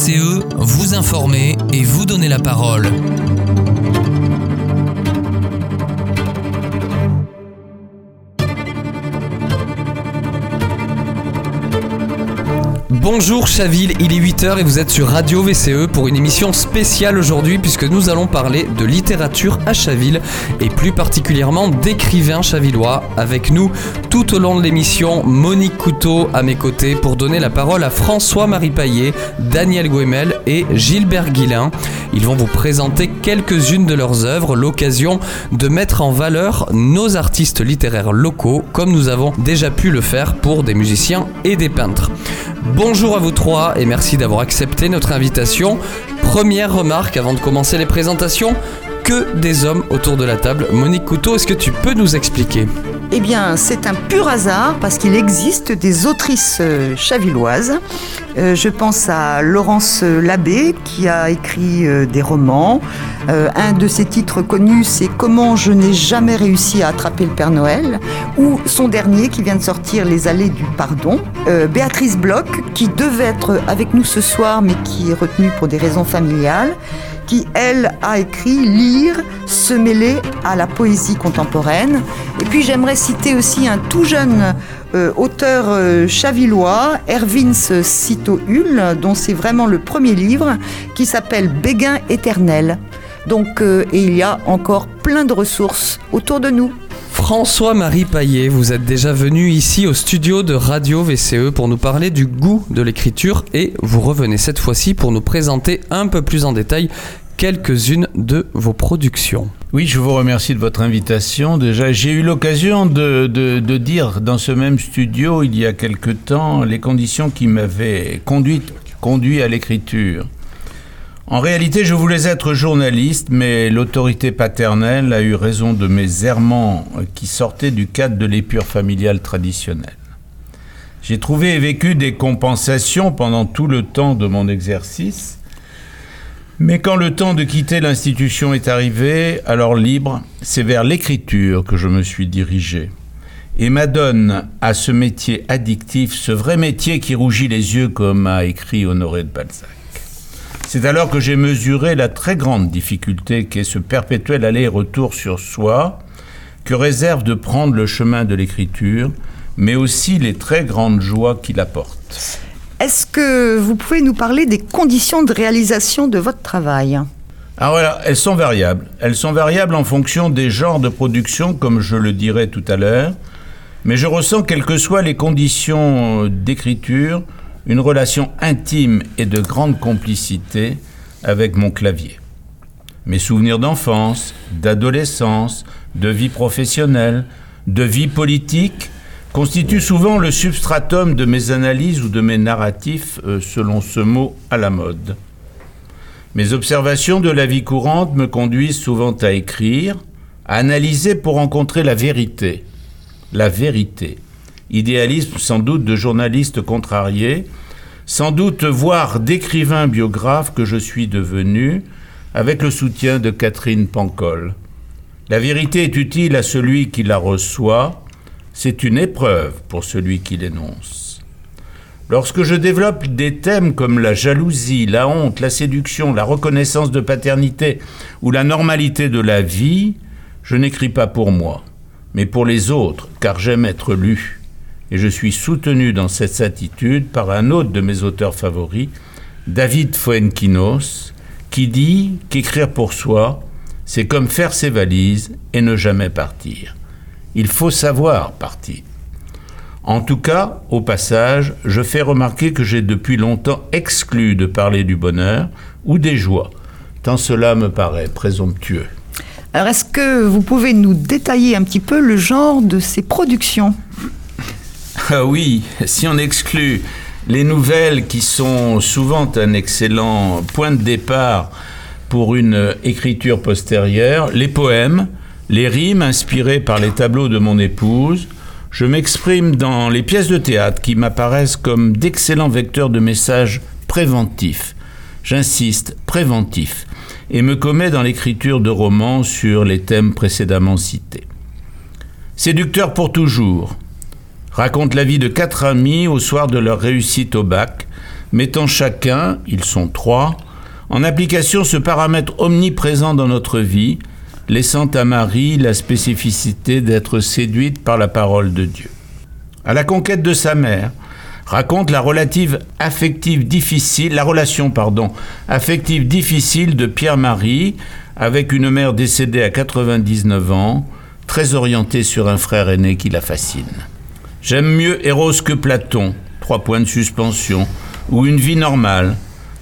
VCE, vous informer et vous donner la parole. Bonjour Chaville, il est 8h et vous êtes sur Radio VCE pour une émission spéciale aujourd'hui puisque nous allons parler de littérature à Chaville et plus particulièrement d'écrivains chavillois. Avec nous tout au long de l'émission, Monique Couteau à mes côtés pour donner la parole à François-Marie Paillet, Daniel Guémel et Gilbert Guillain. Ils vont vous présenter quelques-unes de leurs œuvres, l'occasion de mettre en valeur nos artistes littéraires locaux comme nous avons déjà pu le faire pour des musiciens et des peintres. Bonjour à vous trois et merci d'avoir accepté notre invitation. Première remarque avant de commencer les présentations, que des hommes autour de la table. Monique Couteau, est-ce que tu peux nous expliquer? Eh bien, c'est un pur hasard parce qu'il existe des autrices euh, chavilloises. Euh, je pense à Laurence Labbé qui a écrit euh, des romans. Un de ses titres connus, c'est Comment je n'ai jamais réussi à attraper le Père Noël, ou son dernier qui vient de sortir Les allées du pardon. Béatrice Bloch qui devait être avec nous ce soir mais qui est retenue pour des raisons familiales qui, elle, a écrit Lire, se mêler à la poésie contemporaine. Et puis j'aimerais citer aussi un tout jeune euh, auteur euh, chavillois, Ervins Cito-Hull, dont c'est vraiment le premier livre, qui s'appelle Béguin éternel. Donc, euh, et il y a encore plein de ressources autour de nous. François-Marie Paillet, vous êtes déjà venu ici au studio de Radio VCE pour nous parler du goût de l'écriture et vous revenez cette fois-ci pour nous présenter un peu plus en détail quelques-unes de vos productions. Oui, je vous remercie de votre invitation. Déjà, j'ai eu l'occasion de, de- de dire dans ce même studio, il y a quelque temps, les conditions qui m'avaient conduit, conduit à l'écriture. En réalité, je voulais être journaliste, mais l'autorité paternelle a eu raison de mes errements qui sortaient du cadre de l'épure familiale traditionnelle. J'ai trouvé et vécu des compensations pendant tout le temps de mon exercice, mais quand le temps de quitter l'institution est arrivé, alors libre, c'est vers l'écriture que je me suis dirigé. Et m'adonne à ce métier addictif, ce vrai métier qui rougit les yeux comme a écrit Honoré de Balzac. C'est alors que j'ai mesuré la très grande difficulté qu'est ce perpétuel aller-retour sur soi, que réserve de prendre le chemin de l'écriture, mais aussi les très grandes joies qu'il apporte. Est-ce que vous pouvez nous parler des conditions de réalisation de votre travail? Ah voilà, elles sont variables. Elles sont variables en fonction des genres de production, comme je le dirai tout à l'heure. Mais je ressens, quelles que soient les conditions d'écriture, une relation intime et de grande complicité avec mon clavier. Mes souvenirs d'enfance, d'adolescence, de vie professionnelle, de vie politique constituent souvent le substratum de mes analyses ou de mes narratifs, euh, selon ce mot à la mode. Mes observations de la vie courante me conduisent souvent à écrire, à analyser pour rencontrer la vérité. La vérité. Idéalisme sans doute de journaliste contrarié, sans doute voire d'écrivain biographe que je suis devenu, avec le soutien de Catherine Pancol. La vérité est utile à celui qui la reçoit, c'est une épreuve pour celui qui l'énonce. Lorsque je développe des thèmes comme la jalousie, la honte, la séduction, la reconnaissance de paternité ou la normalité de la vie, je n'écris pas pour moi, mais pour les autres, car j'aime être lu. Et je suis soutenu dans cette attitude par un autre de mes auteurs favoris, David Fuenquinos, qui dit qu'écrire pour soi, c'est comme faire ses valises et ne jamais partir. Il faut savoir partir. En tout cas, au passage, je fais remarquer que j'ai depuis longtemps exclu de parler du bonheur ou des joies, tant cela me paraît présomptueux. Alors, est-ce que vous pouvez nous détailler un petit peu le genre de ces productions? Ah oui, si on exclut les nouvelles qui sont souvent un excellent point de départ pour une écriture postérieure, les poèmes, les rimes inspirées par les tableaux de mon épouse, je m'exprime dans les pièces de théâtre qui m'apparaissent comme d'excellents vecteurs de messages préventifs. J'insiste, préventifs, et me commets dans l'écriture de romans sur les thèmes précédemment cités. Séducteur pour toujours, raconte la vie de quatre amis au soir de leur réussite au bac, mettant chacun, ils sont trois, en application ce paramètre omniprésent dans notre vie, laissant à Marie la spécificité d'être séduite par la parole de Dieu. À la conquête de sa mère, raconte la relative affective difficile, la relation pardon, affective difficile de Pierre-Marie avec une mère décédée à 99 ans, très orientée sur un frère aîné qui la fascine. J'aime mieux Eros que Platon, trois points de suspension, ou une vie normale,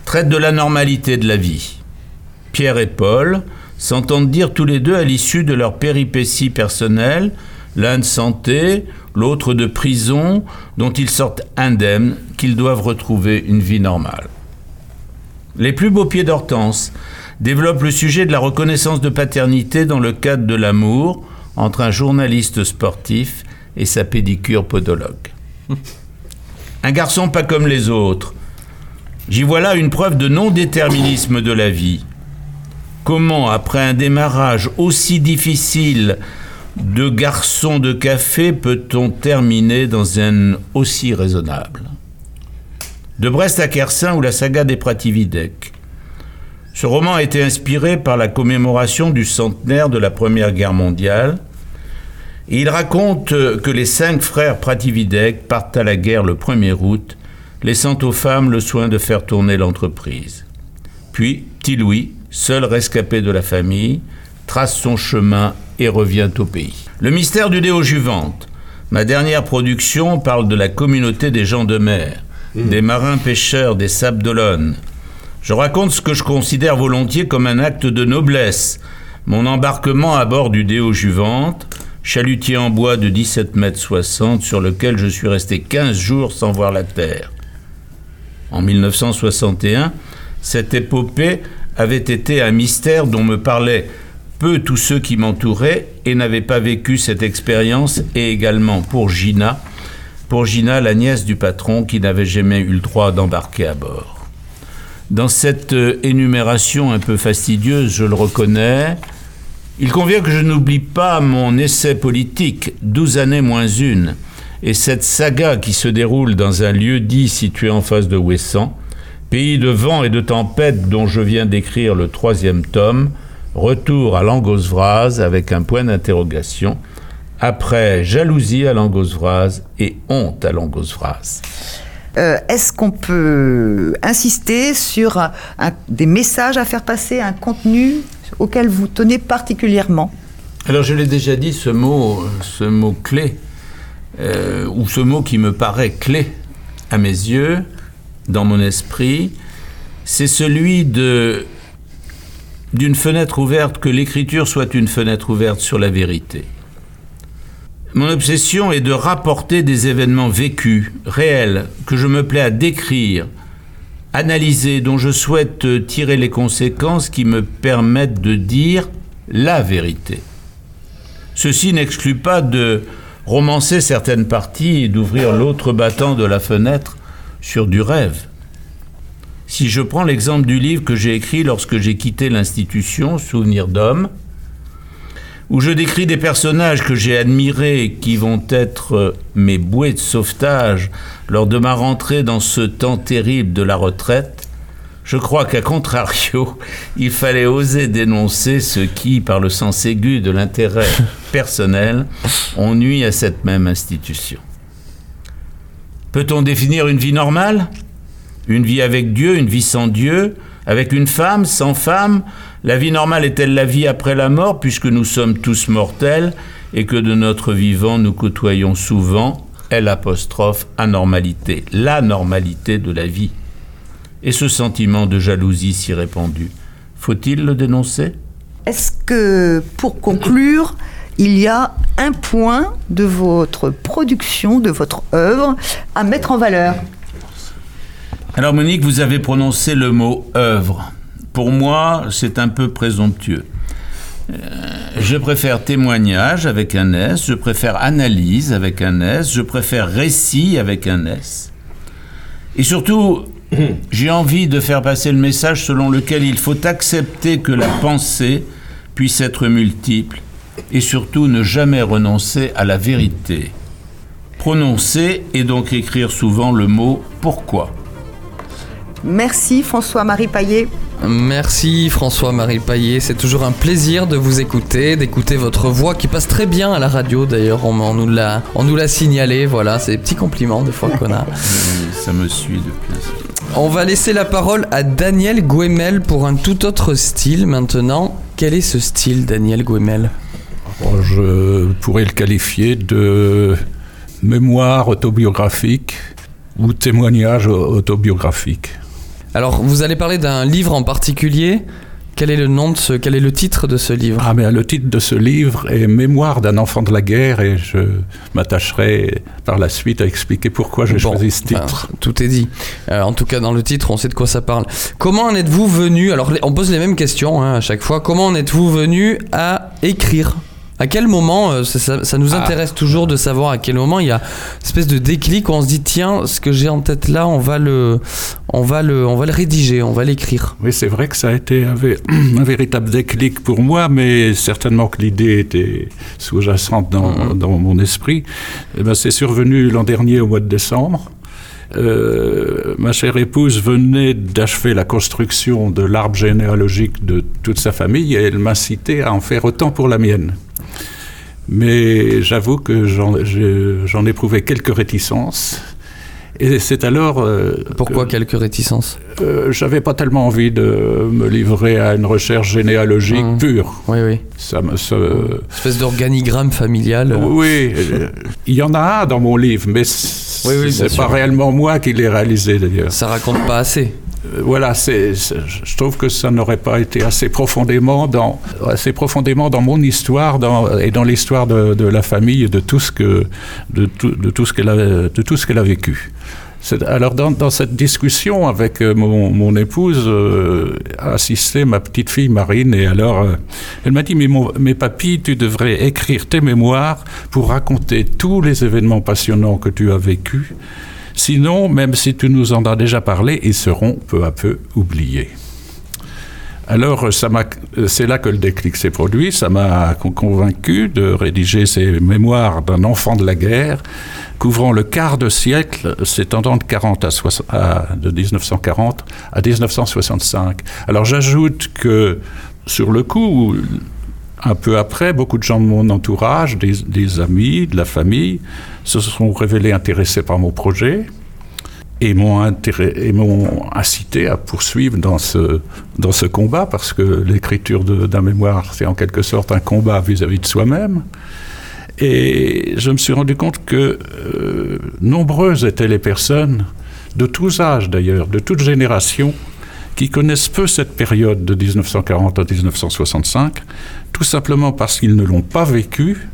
traite de la normalité de la vie. Pierre et Paul s'entendent dire tous les deux à l'issue de leur péripéties personnelles, l'un de santé, l'autre de prison, dont ils sortent indemnes, qu'ils doivent retrouver une vie normale. Les plus beaux pieds d'Hortense développent le sujet de la reconnaissance de paternité dans le cadre de l'amour entre un journaliste sportif et sa pédicure podologue. Un garçon pas comme les autres. J'y vois là une preuve de non-déterminisme de la vie. Comment, après un démarrage aussi difficile de garçon de café, peut-on terminer dans un aussi raisonnable? De Brest à Kersin ou la saga des Pratividek. Ce roman a été inspiré par la commémoration du centenaire de la Première Guerre mondiale il raconte que les cinq frères Pratividek partent à la guerre le 1er août, laissant aux femmes le soin de faire tourner l'entreprise. Puis, petit Louis, seul rescapé de la famille, trace son chemin et revient au pays. Le mystère du Déo Juvente. Ma dernière production parle de la communauté des gens de mer, mmh. des marins pêcheurs des Sables d'Olonne. Je raconte ce que je considère volontiers comme un acte de noblesse, mon embarquement à bord du Déo Juvente, chalutier en bois de 17 mètres 60 sur lequel je suis resté 15 jours sans voir la terre. En 1961, cette épopée avait été un mystère dont me parlaient peu tous ceux qui m'entouraient et n'avaient pas vécu cette expérience, et également pour Gina, pour Gina, la nièce du patron, qui n'avait jamais eu le droit d'embarquer à bord. Dans cette euh, énumération un peu fastidieuse, je le reconnais, il convient que je n'oublie pas mon essai politique, 12 années moins une, et cette saga qui se déroule dans un lieu dit situé en face de Ouessant, pays de vent et de tempête dont je viens d'écrire le troisième tome, retour à Langosvraz avec un point d'interrogation, après jalousie à Langosvraz et honte à Langosvraz. Euh, est-ce qu'on peut insister sur des messages à faire passer, un contenu auquel vous tenez particulièrement? Alors je l'ai déjà dit, ce mot, ce mot clé, euh, ou ce mot qui me paraît clé à mes yeux, dans mon esprit, c'est celui d'une fenêtre ouverte, que l'écriture soit une fenêtre ouverte sur la vérité. Mon obsession est de rapporter des événements vécus, réels, que je me plais à décrire, analyser, dont je souhaite tirer les conséquences qui me permettent de dire la vérité. Ceci n'exclut pas de romancer certaines parties et d'ouvrir l'autre battant de la fenêtre sur du rêve. Si je prends l'exemple du livre que j'ai écrit lorsque j'ai quitté l'institution, Souvenir d'homme, où je décris des personnages que j'ai admirés et qui vont être mes bouées de sauvetage lors de ma rentrée dans ce temps terrible de la retraite, je crois qu'à contrario, il fallait oser dénoncer ceux qui, par le sens aigu de l'intérêt personnel, ont nui à cette même institution. Peut-on définir une vie normale? Une vie avec Dieu, une vie sans Dieu Avec une femme, sans femme? La vie normale est-elle la vie après la mort, puisque nous sommes tous mortels et que de notre vivant nous côtoyons souvent? L apostrophe anormalité, la normalité de la vie. Et ce sentiment de jalousie si répandu, faut-il le dénoncer? Est-ce que, pour conclure, il y a un point de votre production, de votre œuvre, à mettre en valeur Alors Monique, vous avez prononcé le mot œuvre pour moi, c'est un peu présomptueux. Euh, je préfère témoignage avec un S, je préfère analyse avec un S, je préfère récit avec un S. Et surtout, j'ai envie de faire passer le message selon lequel il faut accepter que la pensée puisse être multiple et surtout ne jamais renoncer à la vérité. Prononcer et donc écrire souvent le mot pourquoi. Merci François-Marie Paillet. Merci François-Marie Paillet, c'est toujours un plaisir de vous écouter, d'écouter votre voix qui passe très bien à la radio d'ailleurs, on, on, nous l'a, on nous l'a signalé, voilà, c'est des petits compliments des fois qu'on a. Ça me suit depuis. On va laisser la parole à Daniel Guemel pour un tout autre style maintenant. Quel est ce style Daniel Guemel Je pourrais le qualifier de mémoire autobiographique ou témoignage autobiographique. Alors, vous allez parler d'un livre en particulier. Quel est le nom de ce, quel est le titre de ce livre? Ah, mais le titre de ce livre est Mémoire d'un enfant de la guerre et je m'attacherai par la suite à expliquer pourquoi j'ai bon, choisi ce titre. Enfin, tout est dit. Euh, en tout cas, dans le titre, on sait de quoi ça parle. Comment en êtes-vous venu Alors, on pose les mêmes questions hein, à chaque fois. Comment en êtes-vous venu à écrire? À quel moment, euh, ça, ça, nous intéresse ah. toujours de savoir à quel moment il y a une espèce de déclic où on se dit tiens, ce que j'ai en tête là, on va le, on va le, on va le rédiger, on va l'écrire. Oui, c'est vrai que ça a été un, un, véritable déclic pour moi, mais certainement que l'idée était sous-jacente dans, mm -hmm. dans, mon esprit. Eh ben, c'est survenu l'an dernier au mois de décembre. Euh, ma chère épouse venait d'achever la construction de l'arbre généalogique de toute sa famille et elle m'a cité à en faire autant pour la mienne. Mais j'avoue que j'en éprouvais quelques réticences. Et c'est alors. Euh, Pourquoi que, quelques réticences? Euh, J'avais pas tellement envie de me livrer à une recherche généalogique mmh. pure. Oui, oui. Ça me. Ça... Une espèce d'organigramme familial. Oui. Il y en a un dans mon livre, mais oui, oui, c'est pas sûr. réellement moi qui l'ai réalisé d'ailleurs. Ça raconte pas assez. Euh, voilà, je trouve que ça n'aurait pas été assez profondément dans, assez profondément dans mon histoire et dans l'histoire de, la famille et de tout ce que, de tout, de tout ce qu'elle a, de tout ce qu'elle a vécu. Alors dans, cette discussion avec euh, mon, épouse euh, a assisté ma petite fille Marine et alors euh, elle m'a dit mais, mon, mais papy tu devrais écrire tes mémoires pour raconter tous les événements passionnants que tu as vécus Sinon, même si tu nous en as déjà parlé, ils seront peu à peu oubliés. Alors, c'est là que le déclic s'est produit. Ça m'a convaincu de rédiger ces mémoires d'un enfant de la guerre, couvrant le quart de siècle, s'étendant de, 40 à, 60, à de 1940 à 1965. Alors, j'ajoute que, sur le coup, un peu après, beaucoup de gens de mon entourage, des, amis, de la famille, se sont révélés intéressés par mon projet et m'ont incité à poursuivre dans ce, combat, parce que l'écriture d'un mémoire, c'est en quelque sorte un combat vis-à-vis -vis de soi-même. Et je me suis rendu compte que euh, nombreuses étaient les personnes, de tous âges d'ailleurs, de toute génération, qui connaissent peu cette période de 1940 à 1965, tout simplement parce qu'ils ne l'ont pas vécue,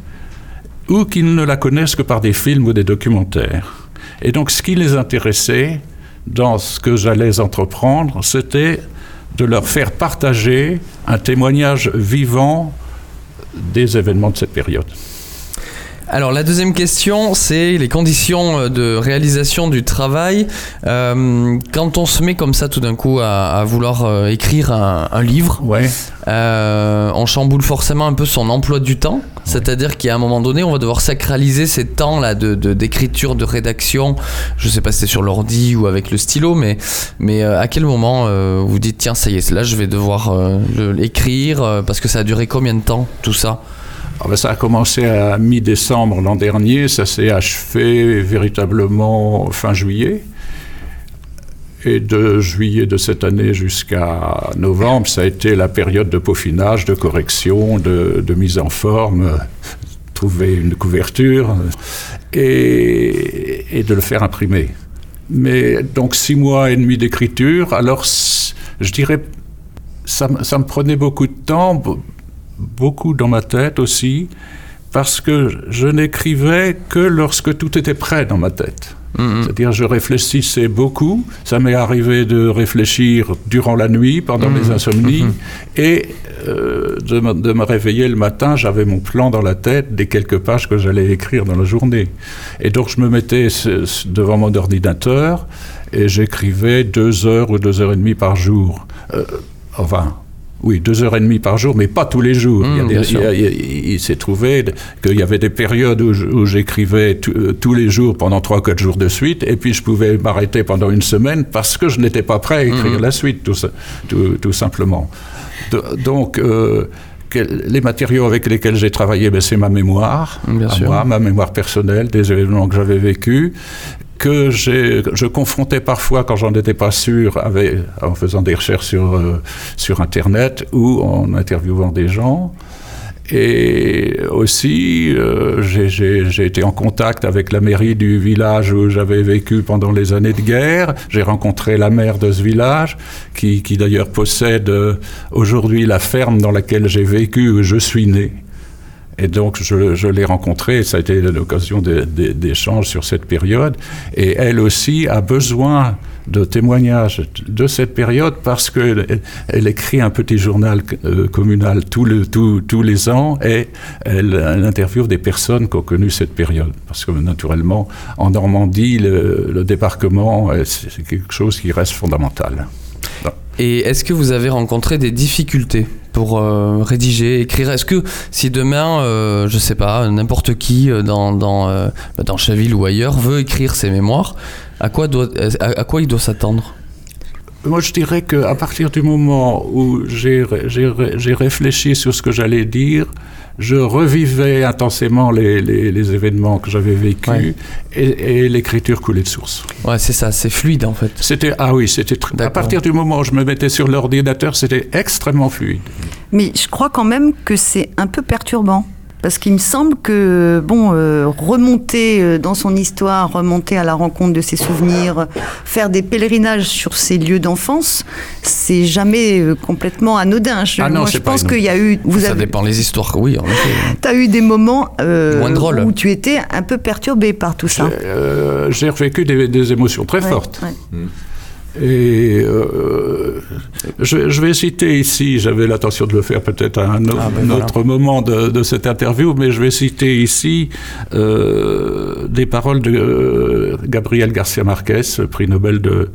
ou qu'ils ne la connaissent que par des films ou des documentaires. Et donc ce qui les intéressait dans ce que j'allais entreprendre, c'était de leur faire partager un témoignage vivant des événements de cette période. Alors la deuxième question, c'est les conditions euh, de réalisation du travail. Euh, quand on se met comme ça tout d'un coup à, à vouloir euh, écrire un, un livre, ouais. euh, on chamboule forcément un peu son emploi du temps. Ouais. C'est-à-dire qu'à un moment donné, on va devoir sacraliser ces temps-là de, d'écriture, de rédaction. Je sais pas si c'est sur l'ordi ou avec le stylo, mais, mais à quel moment vous dites tiens ça y est, là je vais devoir l'écrire parce que ça a duré combien de temps tout ça? Ah ben ça a commencé à mi-décembre l'an dernier, ça s'est achevé véritablement fin juillet. Et de juillet de cette année jusqu'à novembre, ça a été la période de peaufinage, de correction, de, mise en forme, trouver une couverture et, et de le faire imprimer. Mais donc six mois et demi d'écriture, alors je dirais, ça, ça me prenait beaucoup de temps, beaucoup dans ma tête aussi, parce que je n'écrivais que lorsque tout était prêt dans ma tête. Mmh. C'est-à-dire, je réfléchissais beaucoup. Ça m'est arrivé de réfléchir durant la nuit, pendant mmh. mes insomnies, mmh. et euh, de, me, de, me, réveiller le matin. J'avais mon plan dans la tête des quelques pages que j'allais écrire dans la journée. Et donc, je me mettais devant mon ordinateur et j'écrivais deux heures ou deux heures et demie par jour. Euh, enfin, oui, deux heures et demie par jour, mais pas tous les jours. Mmh, il, s'est trouvé qu'il y avait des périodes où j'écrivais euh, tous les jours pendant trois, quatre jours de suite, et puis je pouvais m'arrêter pendant une semaine parce que je n'étais pas prêt à écrire la suite, tout, ça- tout- tout simplement. De- donc, euh, les matériaux avec lesquels j'ai travaillé, ben, c'est ma mémoire, Bien à sûr. moi, ma mémoire personnelle, des événements que j'avais vécus, que je confrontais parfois quand j'en étais pas sûr avec, en faisant des recherches sur, euh, sur Internet ou en interviewant des gens. Et aussi, euh, j'ai- été en contact avec la mairie du village où j'avais vécu pendant les années de guerre. J'ai rencontré la maire de ce village, qui, qui d'ailleurs possède euh, aujourd'hui la ferme dans laquelle j'ai vécu, où je suis né. Et donc, je, l'ai rencontrée, ça a été l'occasion d'échanges sur cette période. Et elle aussi a besoin de témoignages de cette période parce qu'elle elle écrit un petit journal euh, communal tous le- tous- tous les ans et elle, interviewe des personnes qui ont connu cette période. Parce que naturellement, en Normandie, le, débarquement, euh, c'est quelque chose qui reste fondamental. Et est-ce que vous avez rencontré des difficultés? Pour euh, rédiger, écrire. Est-ce que si demain, euh, je sais pas, n'importe qui euh, dans, dans, euh, bah, dans Chaville ou ailleurs veut écrire ses mémoires, à quoi, doit, à, à quoi il doit s'attendre? Moi, je dirais qu'à partir du moment où j'ai ré- j'ai ré- j'ai réfléchi sur ce que j'allais dire, je revivais intensément les, les- les événements que j'avais vécus Ouais. et, et l'écriture coulait de source. Ouais, c'est ça, c'est fluide en fait. C'était ah oui, c'était tr- à partir du moment où je me mettais sur l'ordinateur, c'était extrêmement fluide. Mais je crois quand même que c'est un peu perturbant. Parce qu'il me semble que, bon, euh, remonter euh, dans son histoire, remonter à la rencontre de ses souvenirs, faire des pèlerinages sur ses lieux d'enfance, c'est jamais euh, complètement anodin. Je, Ah non, moi, je pas pense qu'il y a eu, vous ça avez, dépend les histoires, oui, en effet. as eu des moments euh, Moins drôles. où tu étais un peu perturbé par tout ça. Euh, j'ai revécu des, des émotions très Ouais, fortes. ouais. Et euh, je, je vais citer ici, j'avais l'intention de le faire peut-être à un, autre- Ah, ben voilà. autre moment de, de cette interview, mais je vais citer ici euh, des paroles de euh, Gabriel Garcia Marquez, prix Nobel de,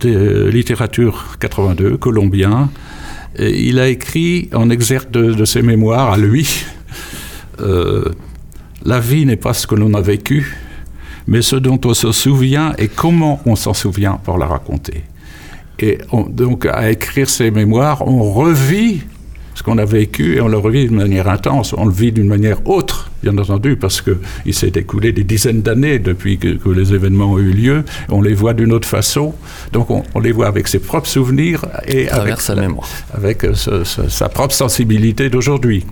de littérature 82, colombien. Et il a écrit en exergue de, de ses mémoires à lui La vie n'est pas ce que l'on a vécu, mais ce dont on se souvient et comment on s'en souvient pour la raconter. Et on- donc, à écrire ces mémoires, on revit ce qu'on a vécu et on le revit d'une manière intense. On le vit d'une manière autre, bien entendu, parce qu'il s'est écoulé des dizaines d'années depuis que, que les événements ont eu lieu. On les voit d'une autre façon. Donc, on, on les voit avec ses propres souvenirs et avec, sa mémoire. avec euh, ce- ce- sa propre sensibilité d'aujourd'hui.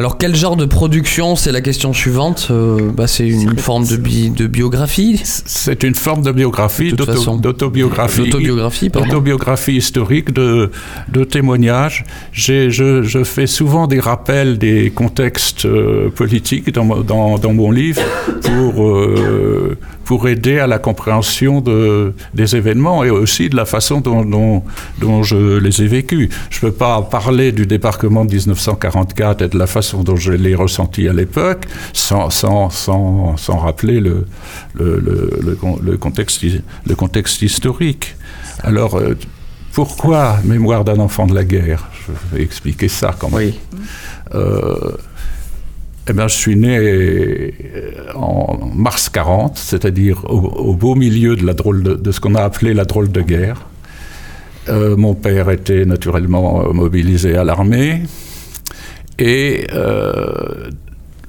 Alors, quel genre de production C'est la question suivante. Euh, bah, c'est une forme de, bi- de biographie C'est une forme de biographie, d'autobiographie. D'autobiographie, pardon. D'autobiographie historique, de, de témoignages. Je, je fais souvent des rappels des contextes euh, politiques dans, dans mon livre pour, euh, pour aider à la compréhension de, des événements et aussi de la façon dont, dont, dont je les ai vécus. Je ne peux pas parler du débarquement de 1944 et de la façon dont je l'ai ressenti à l'époque sans, sans, sans, sans rappeler le, le, le, le con- le contexte, le contexte historique. Alors, euh, pourquoi Mémoire d'un enfant de la guerre? Je vais expliquer ça quand même. Oui. Euh, eh ben, je suis né euh, en mars 40, c'est-à-dire au, au beau milieu de, la drôle de, ce qu'on a appelé la drôle de guerre. Euh, mon père était naturellement euh, mobilisé à l'armée. Et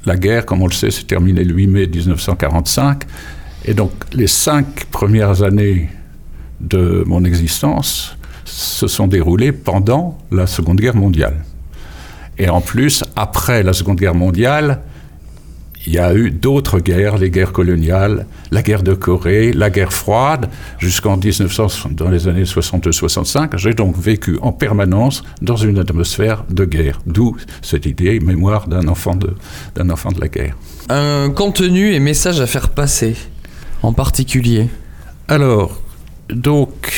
la guerre, comme on le sait, s'est terminée le 8 mai 1945. Et donc, les cinq premières années de mon existence se sont déroulées pendant la Seconde Guerre mondiale. Et en plus, après la Seconde Guerre mondiale, il y a eu d'autres guerres, les guerres coloniales, la guerre de Corée, la guerre froide, jusqu'en 1900, dans les années 62-65. J'ai donc vécu en permanence dans une atmosphère de guerre. D'où cette idée, mémoire d'un enfant de, d'un enfant de la guerre. Un contenu et message à faire passer, en particulier. Alors, donc,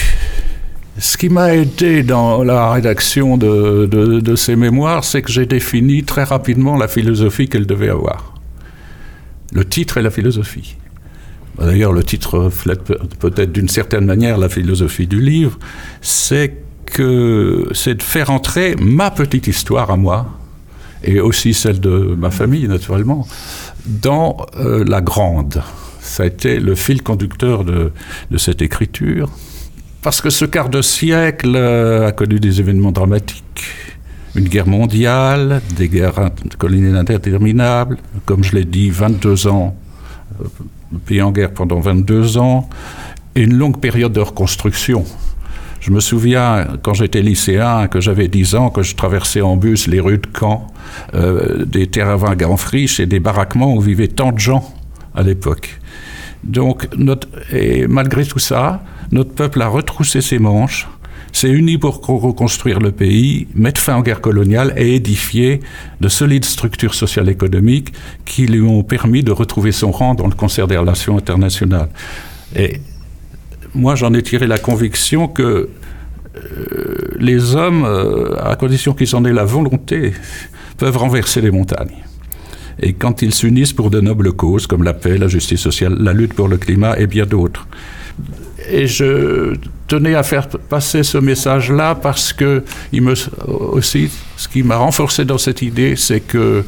ce qui m'a aidé dans la rédaction de, ces mémoires, c'est que j'ai défini très rapidement la philosophie qu'elle devait avoir. Le titre et la philosophie. D'ailleurs, le titre reflète pe- peut-être d'une certaine manière la philosophie du livre. C'est de faire entrer ma petite histoire à moi, et aussi celle de ma famille naturellement, dans euh, la grande. Ça a été le fil conducteur de cette écriture. Parce que ce quart de siècle euh, a connu des événements dramatiques. Une guerre mondiale, des guerres coloniales interminables, comme je l'ai dit, 22 ans, euh, pays en guerre pendant 22 ans, et une longue période de reconstruction. Je me souviens, quand j'étais lycéen, que j'avais 10 ans, que je traversais en bus les rues de Caen, euh, des terrains en friche et des baraquements où vivaient tant de gens à l'époque. Donc, notre, et malgré tout ça, notre peuple a retroussé ses manches, s'est uni pour reconstruire le pays, mettre fin aux guerres coloniales et édifier de solides structures sociales et économiques qui lui ont permis de retrouver son rang dans le concert des relations internationales. Et moi, j'en ai tiré la conviction que euh, les hommes, euh, à condition qu'ils en aient la volonté, peuvent renverser les montagnes. Et quand ils s'unissent pour de nobles causes, comme la paix, la justice sociale, la lutte pour le climat et bien d'autres. Et je tenais à faire passer ce message-là parce que il me, aussi, ce qui m'a renforcé dans cette idée, c'est que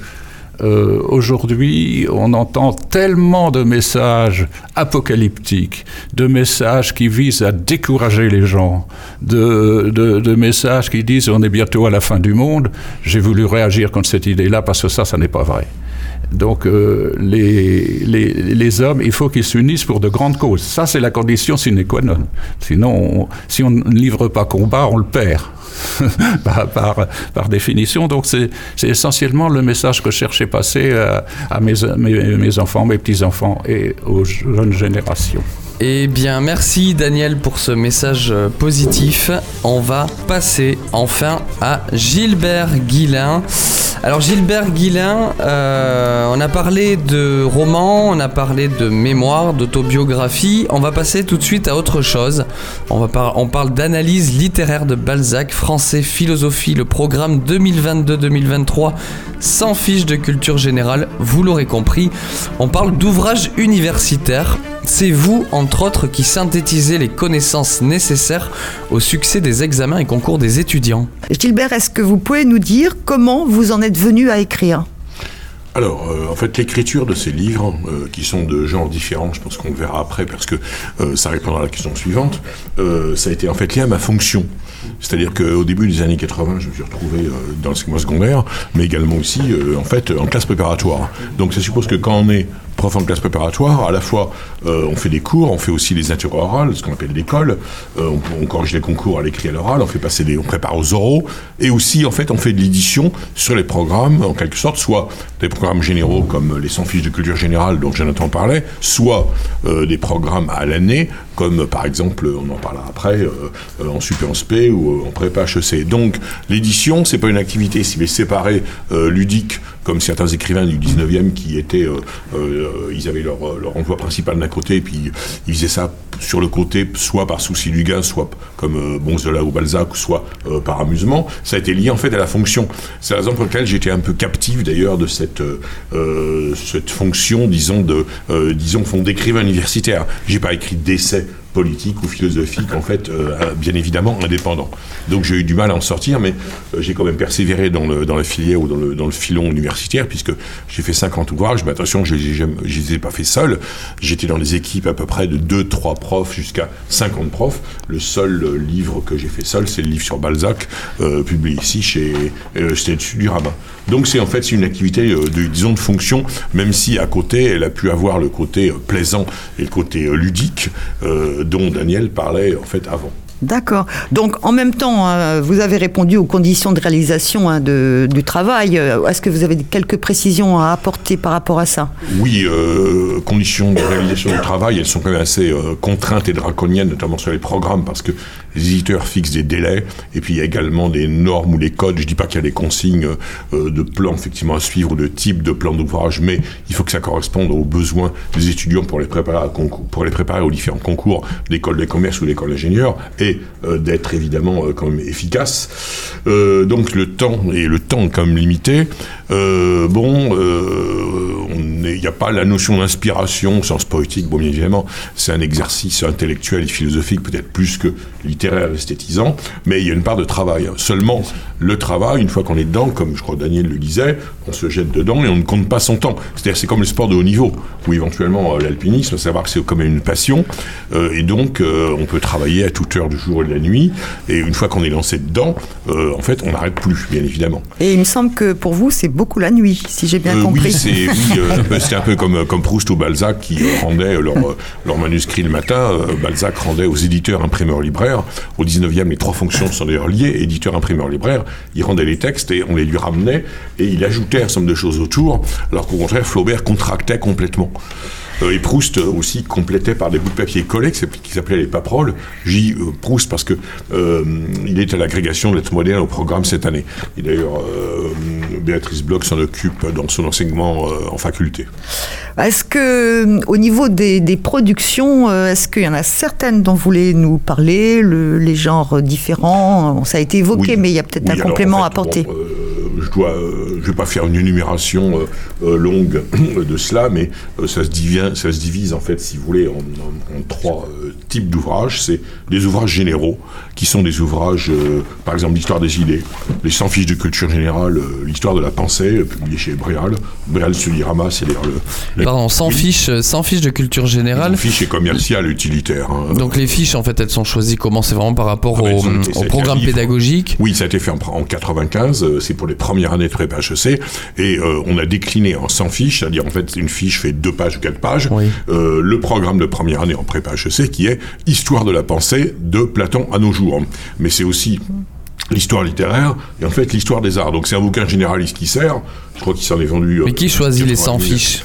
euh, aujourd'hui, on entend tellement de messages apocalyptiques, de messages qui visent à décourager les gens, de, de, messages qui disent on est bientôt à la fin du monde. J'ai voulu réagir contre cette idée-là parce que ça, ça n'est pas vrai. Donc euh, les, les, les, hommes, il faut qu'ils s'unissent pour de grandes causes. Ça, c'est la condition sine qua non. Sinon, si on ne livre pas combat, on le perd. par, par, définition. Donc c'est essentiellement le message que je cherchais passer à, euh, à mes, mes, mes enfants, mes petits-enfants et aux jeunes générations. Eh bien, merci Daniel pour ce message euh, positif. On va passer enfin à Gilbert Guillain. Alors Gilbert Guillain, euh, on a parlé de romans, on a parlé de mémoire, d'autobiographie. On va passer tout de suite à autre chose. On, parle d'analyse littéraire de Balzac, français, philosophie, le programme 2022-2023 sans fiche de culture générale, vous l'aurez compris. On parle d'ouvrages universitaires. C'est vous, entre autres, qui synthétisez les connaissances nécessaires au succès des examens et concours des étudiants. Gilbert, est-ce que vous pouvez nous dire comment vous en êtes venu à écrire? Alors, euh, en fait, l'écriture de ces livres, euh, qui sont de genres différents, je pense qu'on le verra après, parce que euh, ça répondra à la question suivante, ça a été en fait lié à ma fonction. C'est-à-dire qu'au début des années 80, je me suis retrouvé dans le secondaire, mais également aussi, en fait, en classe préparatoire. Donc, ça suppose que quand on est prof en classe préparatoire, à la fois euh, on fait des cours, on fait aussi les intérêts orales, ce qu'on appelle l'école, euh, on, corrige les concours à l'écrit et à l'oral, on fait passer on prépare aux oraux, et aussi en fait on fait de l'édition sur les programmes en quelque sorte, soit des programmes généraux comme les 100 fiches de culture générale dont Jonathan parlait, soit euh, des programmes à l'année comme par exemple, on en parlera après, en Super en SP ou en prépa HEC. Donc l'édition, c'est pas une activité si séparée ludique comme certains écrivains du 19e qui étaient, euh, euh, ils avaient leur, leur emploi principal d'un côté, et puis ils faisaient ça sur le côté, soit par souci du gain, soit comme euh, Bonzola ou Balzac, soit par amusement. Ça a été lié en fait à la fonction. C'est la raison pour laquelle j'étais un peu captif d'ailleurs de cette, cette fonction, disons, disons, d'écrivain universitaire. J'ai pas écrit d'essai politique ou philosophique, en fait, euh, bien évidemment indépendant. Donc j'ai eu du mal à en sortir, mais euh, j'ai quand même persévéré dans, la filière ou dans le, filon universitaire, puisque j'ai fait 50 ouvrages, mais attention, je ne les ai pas fait seul. J'étais dans les équipes à peu près de 2-3 profs jusqu'à 50 profs. Le seul euh, livre que j'ai fait seul, c'est le livre sur Balzac, publié ici chez euh, Durama. Donc c'est en fait une activité de, disons, de fonction, même si à côté, elle a pu avoir le côté plaisant et le côté ludique dont Daniel parlait en fait avant. D'accord. Donc en même temps, hein, vous avez répondu aux conditions de réalisation hein, du travail. Euh, est-ce que vous avez quelques précisions à apporter par rapport à ça? Oui, euh, conditions de réalisation du travail, elles sont quand même assez euh, contraintes et draconiennes, notamment sur les programmes, parce que les éditeurs fixent des délais, et puis il y a également des normes ou des codes. Je ne dis pas qu'il y a des consignes euh, de plans effectivement à suivre de type de plan d'ouvrage, mais il faut que ça corresponde aux besoins des étudiants pour les préparer, pour les préparer aux différents concours d'école de commerce ou d'école d'ingénieur, et euh, d'être évidemment euh, quand même efficace. donc le temps, et le temps comme limité, bon, on il n'y a pas la notion d'inspiration au sens poétique, bon bien évidemment, c'est un exercice intellectuel et philosophique peut-être plus que littéraire esthétisant, mais il y a une part de travail. Seulement, le travail, une fois qu'on est dedans, comme je crois Daniel le disait, on se jette dedans et on ne compte pas son temps. C'est-à-dire c'est comme le sport de haut niveau, ou éventuellement euh, l'alpinisme, savoir que c'est comme une passion, euh, et donc euh, on peut travailler à toute heure du jour et de la nuit, et une fois qu'on est lancé dedans, en fait, on n'arrête plus, bien évidemment. Et il me semble que pour vous, c'est beaucoup la nuit, si j'ai bien compris. Oui, c'est un peu comme, comme Proust ou Balzac qui rendaient leur, leur manuscrit le matin. Balzac rendait aux éditeurs, imprimeurs, libraires. Au 19e, les trois fonctions sont d'ailleurs liées, éditeur, imprimeur, libraire. Il rendait les textes et on les lui ramenait, et il ajoutait un certain nombre de choses autour, alors qu'au contraire, Flaubert contractait complètement. Euh, et Proust aussi complétait par des bouts de papier collés qui s'appelaient les paperoles. J'y euh, Proust parce que euh, il est à l'agrégation de lettres modernes au programme cette année. Et d'ailleurs, Béatrice Bloch s'en occupe dans son enseignement en faculté. Est-ce que, au niveau des, productions, est-ce qu'il y en a certaines dont vous voulez nous parler, les genres différents? Ça a été évoqué, mais il y a peut-être un complément à apporter je dois, euh, je vais pas faire une énumération euh, euh, longue de cela, mais ça se divise, ça se divise en fait, si vous voulez, en, trois types d'ouvrages. C'est des ouvrages généraux, qui sont des ouvrages, par exemple, l'histoire des idées, les 100 fiches de culture générale, l'histoire de la pensée, publié chez Bréal. Bréal Sulirama, c'est d'ailleurs le, Pardon, 100 fiches, 100 fiches de culture générale. 100 fiches et commerciales, utilitaires. Hein. Donc les fiches, en fait, elles sont choisies comment? C'est vraiment par rapport ah, au, programme pédagogique Oui, ça a été fait en, en 95. C'est pour les première année de prépa HEC, et euh, on a décliné en 100 fiches, c'est-à-dire en fait une fiche fait deux pages ou quatre pages, euh, le programme de première année en prépa HEC qui est Histoire de la pensée de Platon à nos jours. Mais c'est aussi l'histoire littéraire et en fait l'histoire des arts. Donc c'est un bouquin généraliste qui sert. Je crois qu'il s'en est vendu. Mais qui choisit les 100 fiches?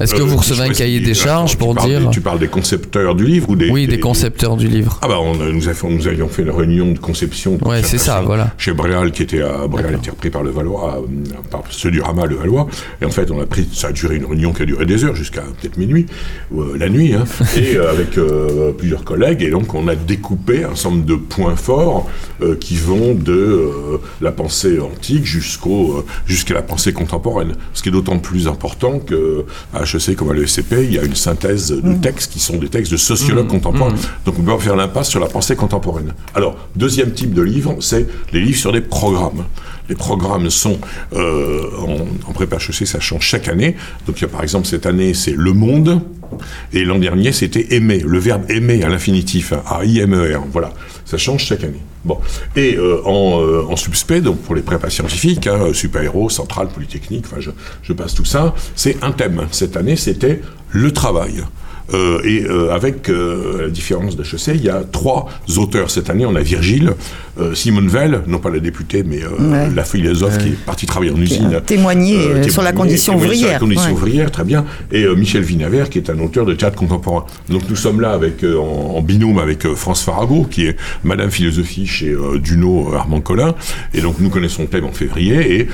Est-ce que euh, vous recevez un cahier des charges pour dire Tu parles des concepteurs du livre ou des Oui, des, concepteurs du livre. Ah bah nous, avions fait une réunion de conception. Ouais, c'est ça, voilà. Chez Bréal qui était à Bréal était repris par le Valois, par ceux du Rama le Valois. Et en fait, on a pris, ça a duré une réunion qui a duré des heures jusqu'à peut-être minuit, euh, la nuit, hein, et euh, avec plusieurs collègues. Et donc on a découpé un nombre de points forts qui vont de la pensée antique jusqu'au jusqu'à la pensée contemporaine. Ce qui est d'autant plus important que HEC comme à l'ESCP, il y a une synthèse de mm. textes qui sont des textes de sociologues mm. contemporains. Mm. Donc on peut faire l'impasse sur la pensée contemporaine. Alors, deuxième type de livre, c'est les livres sur des programmes. Les programmes sont euh, en, en, prépa HEC, ça change chaque année. Donc il y a par exemple cette année, c'est Le Monde. Et l'an dernier, c'était aimer, le verbe aimer à l'infinitif, hein, A-I-M-E-R. Voilà, ça change chaque année. Bon. Et euh, en, euh, en, subspect, donc pour les prépas scientifiques, hein, super-héros, centrale, polytechnique, enfin je, passe tout ça, c'est un thème. Cette année, c'était le travail. Euh, et avec la différence d'HEC, il y a trois auteurs cette année. On a Virgile, Simone Veil, non pas la députée, mais la philosophe qui est partie travailler en usine. Témoigner sur la condition ouvrière. Sur la condition ouvrière, très bien. Et Michel Vinavert, qui est un auteur de théâtre contemporain. Donc nous sommes là avec, en, binôme avec France Farago, qui est Madame Philosophie chez Duno Armand Collin. Et donc nous connaissons le thème en février. Et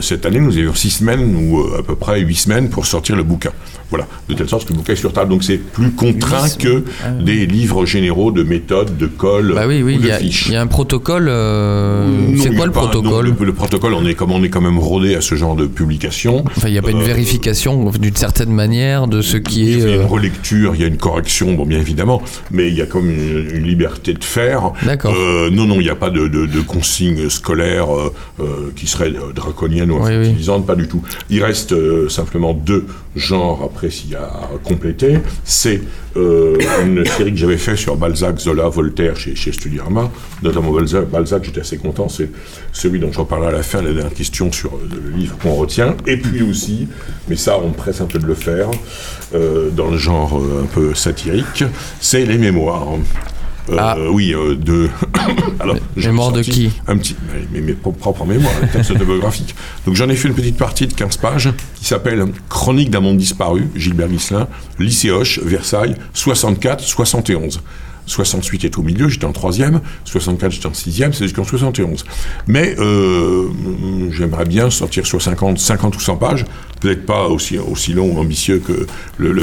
cette année, nous avions six semaines ou à peu près huit semaines pour sortir le bouquin. Voilà, de telle sorte que le bouquin est sur table. Donc c'est plus contraint que ah des livres généraux de méthode, de colle bah oui, oui, ou de fiches. Il y a un protocole. Euh, c'est quoi le protocole le, protocole, on est, comme on est quand même rodé à ce genre de publication. Enfin, il n'y a pas une euh, vérification d'une certaine manière de ce qui est. Il y a une euh, relecture, il y a une correction, bon, bien évidemment, mais il y a comme une, liberté de faire. D'accord. non, non, il n'y a pas de, de, de consignes scolaires qui seraient draconiennes ou infantilisantes, pas du tout. Il reste simplement deux genres après s'il y a à compléter c'est euh, une série que j'avais fait sur Balzac, Zola, Voltaire chez, chez Studioramma, notamment Balzac, Balzac j'étais assez content, c'est celui dont j'en parlerai à la fin, la dernière question sur le livre qu'on retient, et puis aussi, mais ça on presse un peu de le faire, euh, dans le genre euh, un peu satirique, c'est les mémoires. Euh, ah. Oui, euh, de. Alors, Mémoire de qui Un petit. Mais, mes propres mémoires, un texte autobiographique. Donc j'en ai fait une petite partie de 15 pages qui s'appelle Chronique d'un monde disparu, Gilbert Ghislain, lycée Hoche, Versailles, 64-71. 68 est au milieu, j'étais en troisième, 64 j'étais en sixième, c'est jusqu'en 71. Mais euh, j'aimerais bien sortir sur 50, 50 ou 100 pages, peut-être pas aussi, aussi long ou ambitieux que le,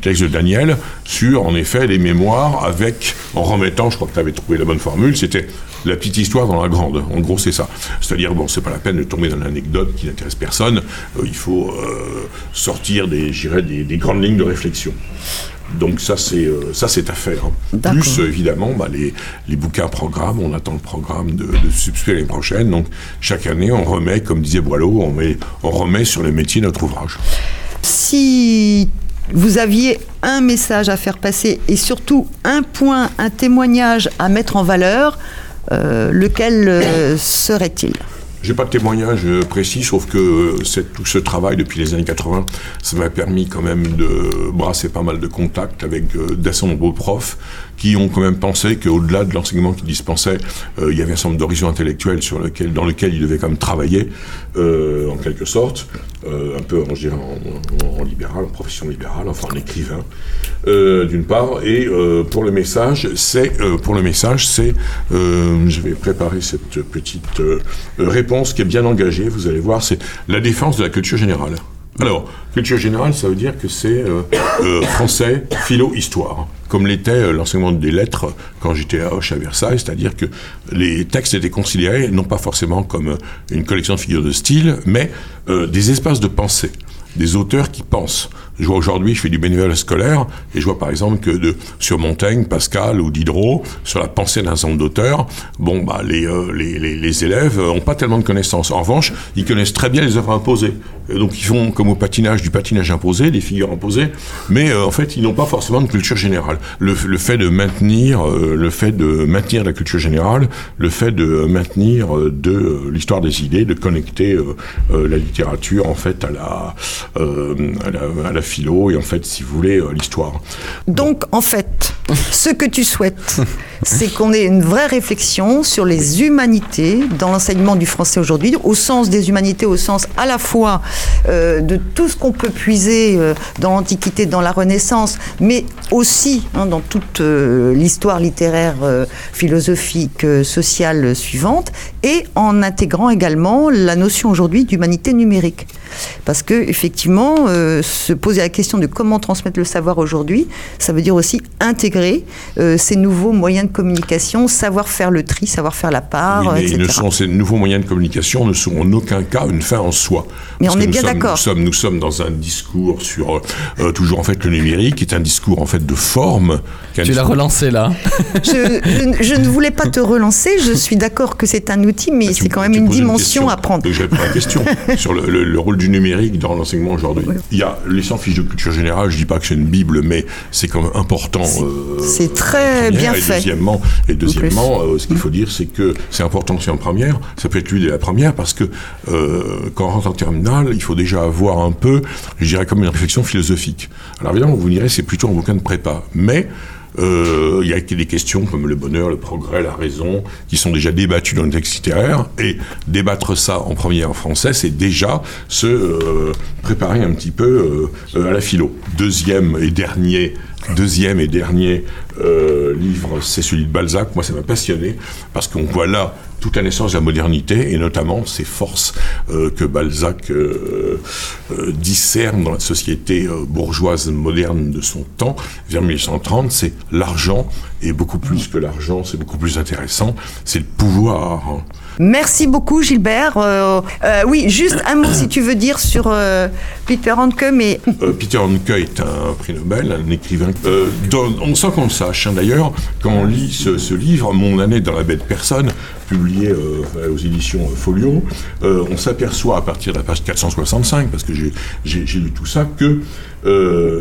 texte de Daniel, sur en effet les mémoires avec, en remettant, je crois que tu avais trouvé la bonne formule, c'était la petite histoire dans la grande. En gros, c'est ça. C'est-à-dire, bon, c'est pas la peine de tomber dans l'anecdote qui n'intéresse personne. Euh, il faut euh, sortir des, des, des grandes lignes de réflexion. Donc ça c'est euh, ça c'est à faire. Plus évidemment bah, les, les, bouquins programmes, on attend le programme de, de l'année prochaine. Donc chaque année on remet, comme disait Boileau, on, met, on remet sur les métiers notre ouvrage. Si vous aviez un message à faire passer et surtout un point, un témoignage à mettre en valeur, euh, lequel euh, serait-il? J'ai pas de témoignage précis, sauf que tout ce travail depuis les années 80, ça m'a permis quand même de brasser pas mal de contacts avec euh, d'assez nombreux profs qui ont quand même pensé qu'au-delà de l'enseignement qu'ils dispensaient, euh, il y avait un certain nombre d'horizons intellectuels sur lequel, dans lesquels ils devaient quand même travailler, euh, en quelque sorte, un peu, dirais, en, libéral, en profession libérale, enfin en écrivain, d'une part, et pour le message, c'est, pour le message, c'est, je vais préparer cette petite réponse qui est bien engagée, vous allez voir, c'est la défense de la culture générale. Alors, culture générale, ça veut dire que c'est euh, euh, français, philo, histoire, comme l'était euh, l'enseignement des lettres quand j'étais à Hoche à Versailles, c'est-à-dire que les textes étaient considérés non pas forcément comme une collection de figures de style, mais des espaces de pensée, des auteurs qui pensent. Je vois aujourd'hui, je fais du bénévolat scolaire, et je vois par exemple que sur Montaigne, Pascal ou Diderot, sur la pensée d'un certain nombre d'auteurs, bon, bah, les, euh, les, les, les, élèves n'ont pas tellement de connaissances. En revanche, ils connaissent très bien les œuvres imposées. donc ils font comme au patinage, du patinage imposé, des figures imposées, mais euh, en fait, ils n'ont pas forcément de culture générale. Le, fait de maintenir, euh, le fait de maintenir la culture générale, le fait de maintenir de l'histoire des idées, de connecter la littérature en fait à la, à la, à la philo et en fait, si vous voulez, euh, l'histoire. Donc, en fait, ce que tu souhaites, c'est qu'on ait une vraie réflexion sur les humanités dans l'enseignement du français aujourd'hui, au sens des humanités, au sens à la fois euh, de tout ce qu'on peut puiser euh, dans l'Antiquité, dans la Renaissance, mais aussi hein, dans toute l'histoire littéraire, philosophique, sociale suivante, et en intégrant également la notion aujourd'hui d'humanité numérique. Parce que effectivement, se poser la question de comment transmettre le savoir aujourd'hui, ça veut dire aussi intégrer euh, ces nouveaux moyens de communication, savoir faire le tri, savoir faire la part, mais etc. Ne sont, ces nouveaux moyens de communication ne sont en aucun cas une fin en soi. Mais on est bien d'accord. Nous sommes, nous sommes dans un discours sur euh, toujours en fait le numérique, qui est un discours en fait de forme. Tu l'as relancé là. je, je, ne voulais pas te relancer. Je suis d'accord que c'est un outil, mais bah, c'est quand même une dimension à prendre. J'ai la question sur le, le, rôle du numérique dans l'enseignement aujourd'hui. Il y a les 100 fiches de culture générale, je dis pas que c'est une bible, mais c'est quand même important. c'est euh, très bien et fait. Deuxièmement, et deuxièmement, euh, ce qu'il faut dire, c'est que c'est important aussi en première. Ça peut être lu dès la première parce que euh, quand on rentre en terminale, il faut déjà avoir un peu, je dirais, comme une réflexion philosophique. Alors évidemment, vous direz, c'est plutôt un bouquin de prépa, mais il y a des questions comme le bonheur, le progrès, la raison, qui sont déjà débattues dans le texte littéraire. Et débattre ça en première en français, c'est déjà se euh, préparer un petit peu euh, à la philo. Deuxième et dernier deuxième et dernier livre, c'est celui de Balzac. Moi, ça m'a passionné parce qu'on voit là toute la naissance de la modernité et notamment ces forces euh, que Balzac euh, euh, discerne dans la société bourgeoise moderne de son temps, vers 1830, c'est l'argent et beaucoup plus que l'argent, c'est beaucoup plus intéressant, c'est le pouvoir. Merci beaucoup Gilbert. oui, juste un mot si tu veux dire sur Peter Handke, mais... Peter Handke est un prix Nobel, un écrivain. on sent qu'on le d'ailleurs, quand on lit ce, ce, livre, Mon année dans la bête personne, publié euh, aux éditions euh, Folio, euh, on s'aperçoit à partir de la page 465, parce que j'ai lu tout ça, que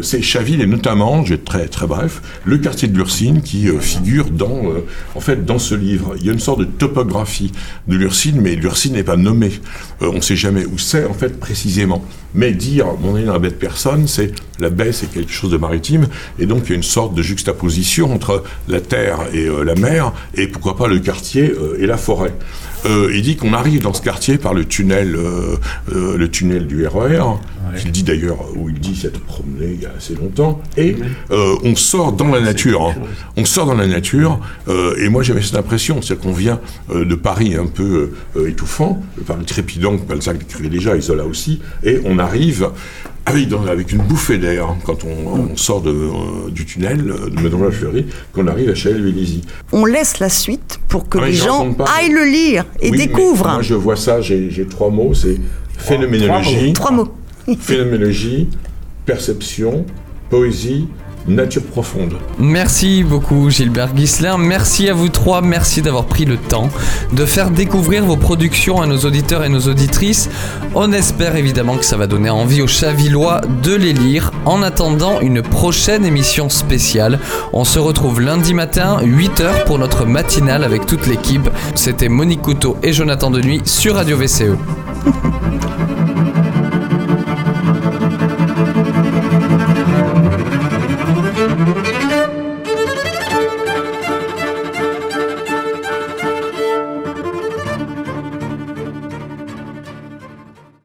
c'est Chaville et notamment, je vais être très, très bref, le quartier de l'Ursine qui figure dans, en fait, dans ce livre. Il y a une sorte de topographie de l'Ursine, mais l'Ursine n'est pas nommée. on ne sait jamais où c'est, en fait, précisément. Mais dire, mon est dans la baie de personne, c'est la baie, c'est quelque chose de maritime, et donc il y a une sorte de juxtaposition entre la terre et la mer, et pourquoi pas le quartier et la forêt. euh, il dit qu'on arrive dans ce quartier par le tunnel, euh, euh, le tunnel du RER. Il dit d'ailleurs, où il dit s'être promené il y a assez longtemps, et euh, on sort dans la nature. hein. On sort dans la nature, et moi j'avais cette impression, c'est qu'on vient de Paris un peu étouffant, le Paris trépidant que Balzac décrivait déjà, Isola aussi, et on arrive avec, dans- avec une bouffée d'air hein, quand on, on sort de, euh, du tunnel euh, de Madame Fleury, qu'on arrive à Châtel-Vélizy. On laisse la suite pour que Ah, les gens aillent le lire et Oui, découvrent. Moi je vois ça, j'ai j'ai trois mots, c'est phénoménologie, Trois mots. phénoménologie, perception, poésie, nature profonde. Merci beaucoup Gilbert Guislain, merci à vous trois, merci d'avoir pris le temps de faire découvrir vos productions à nos auditeurs et nos auditrices. On espère évidemment que ça va donner envie aux Chavillois de les lire. En attendant une prochaine émission spéciale, on se retrouve lundi matin 8h pour notre matinale avec toute l'équipe. C'était Monique Couteau et Jonathan Denuy sur Radio. VCE.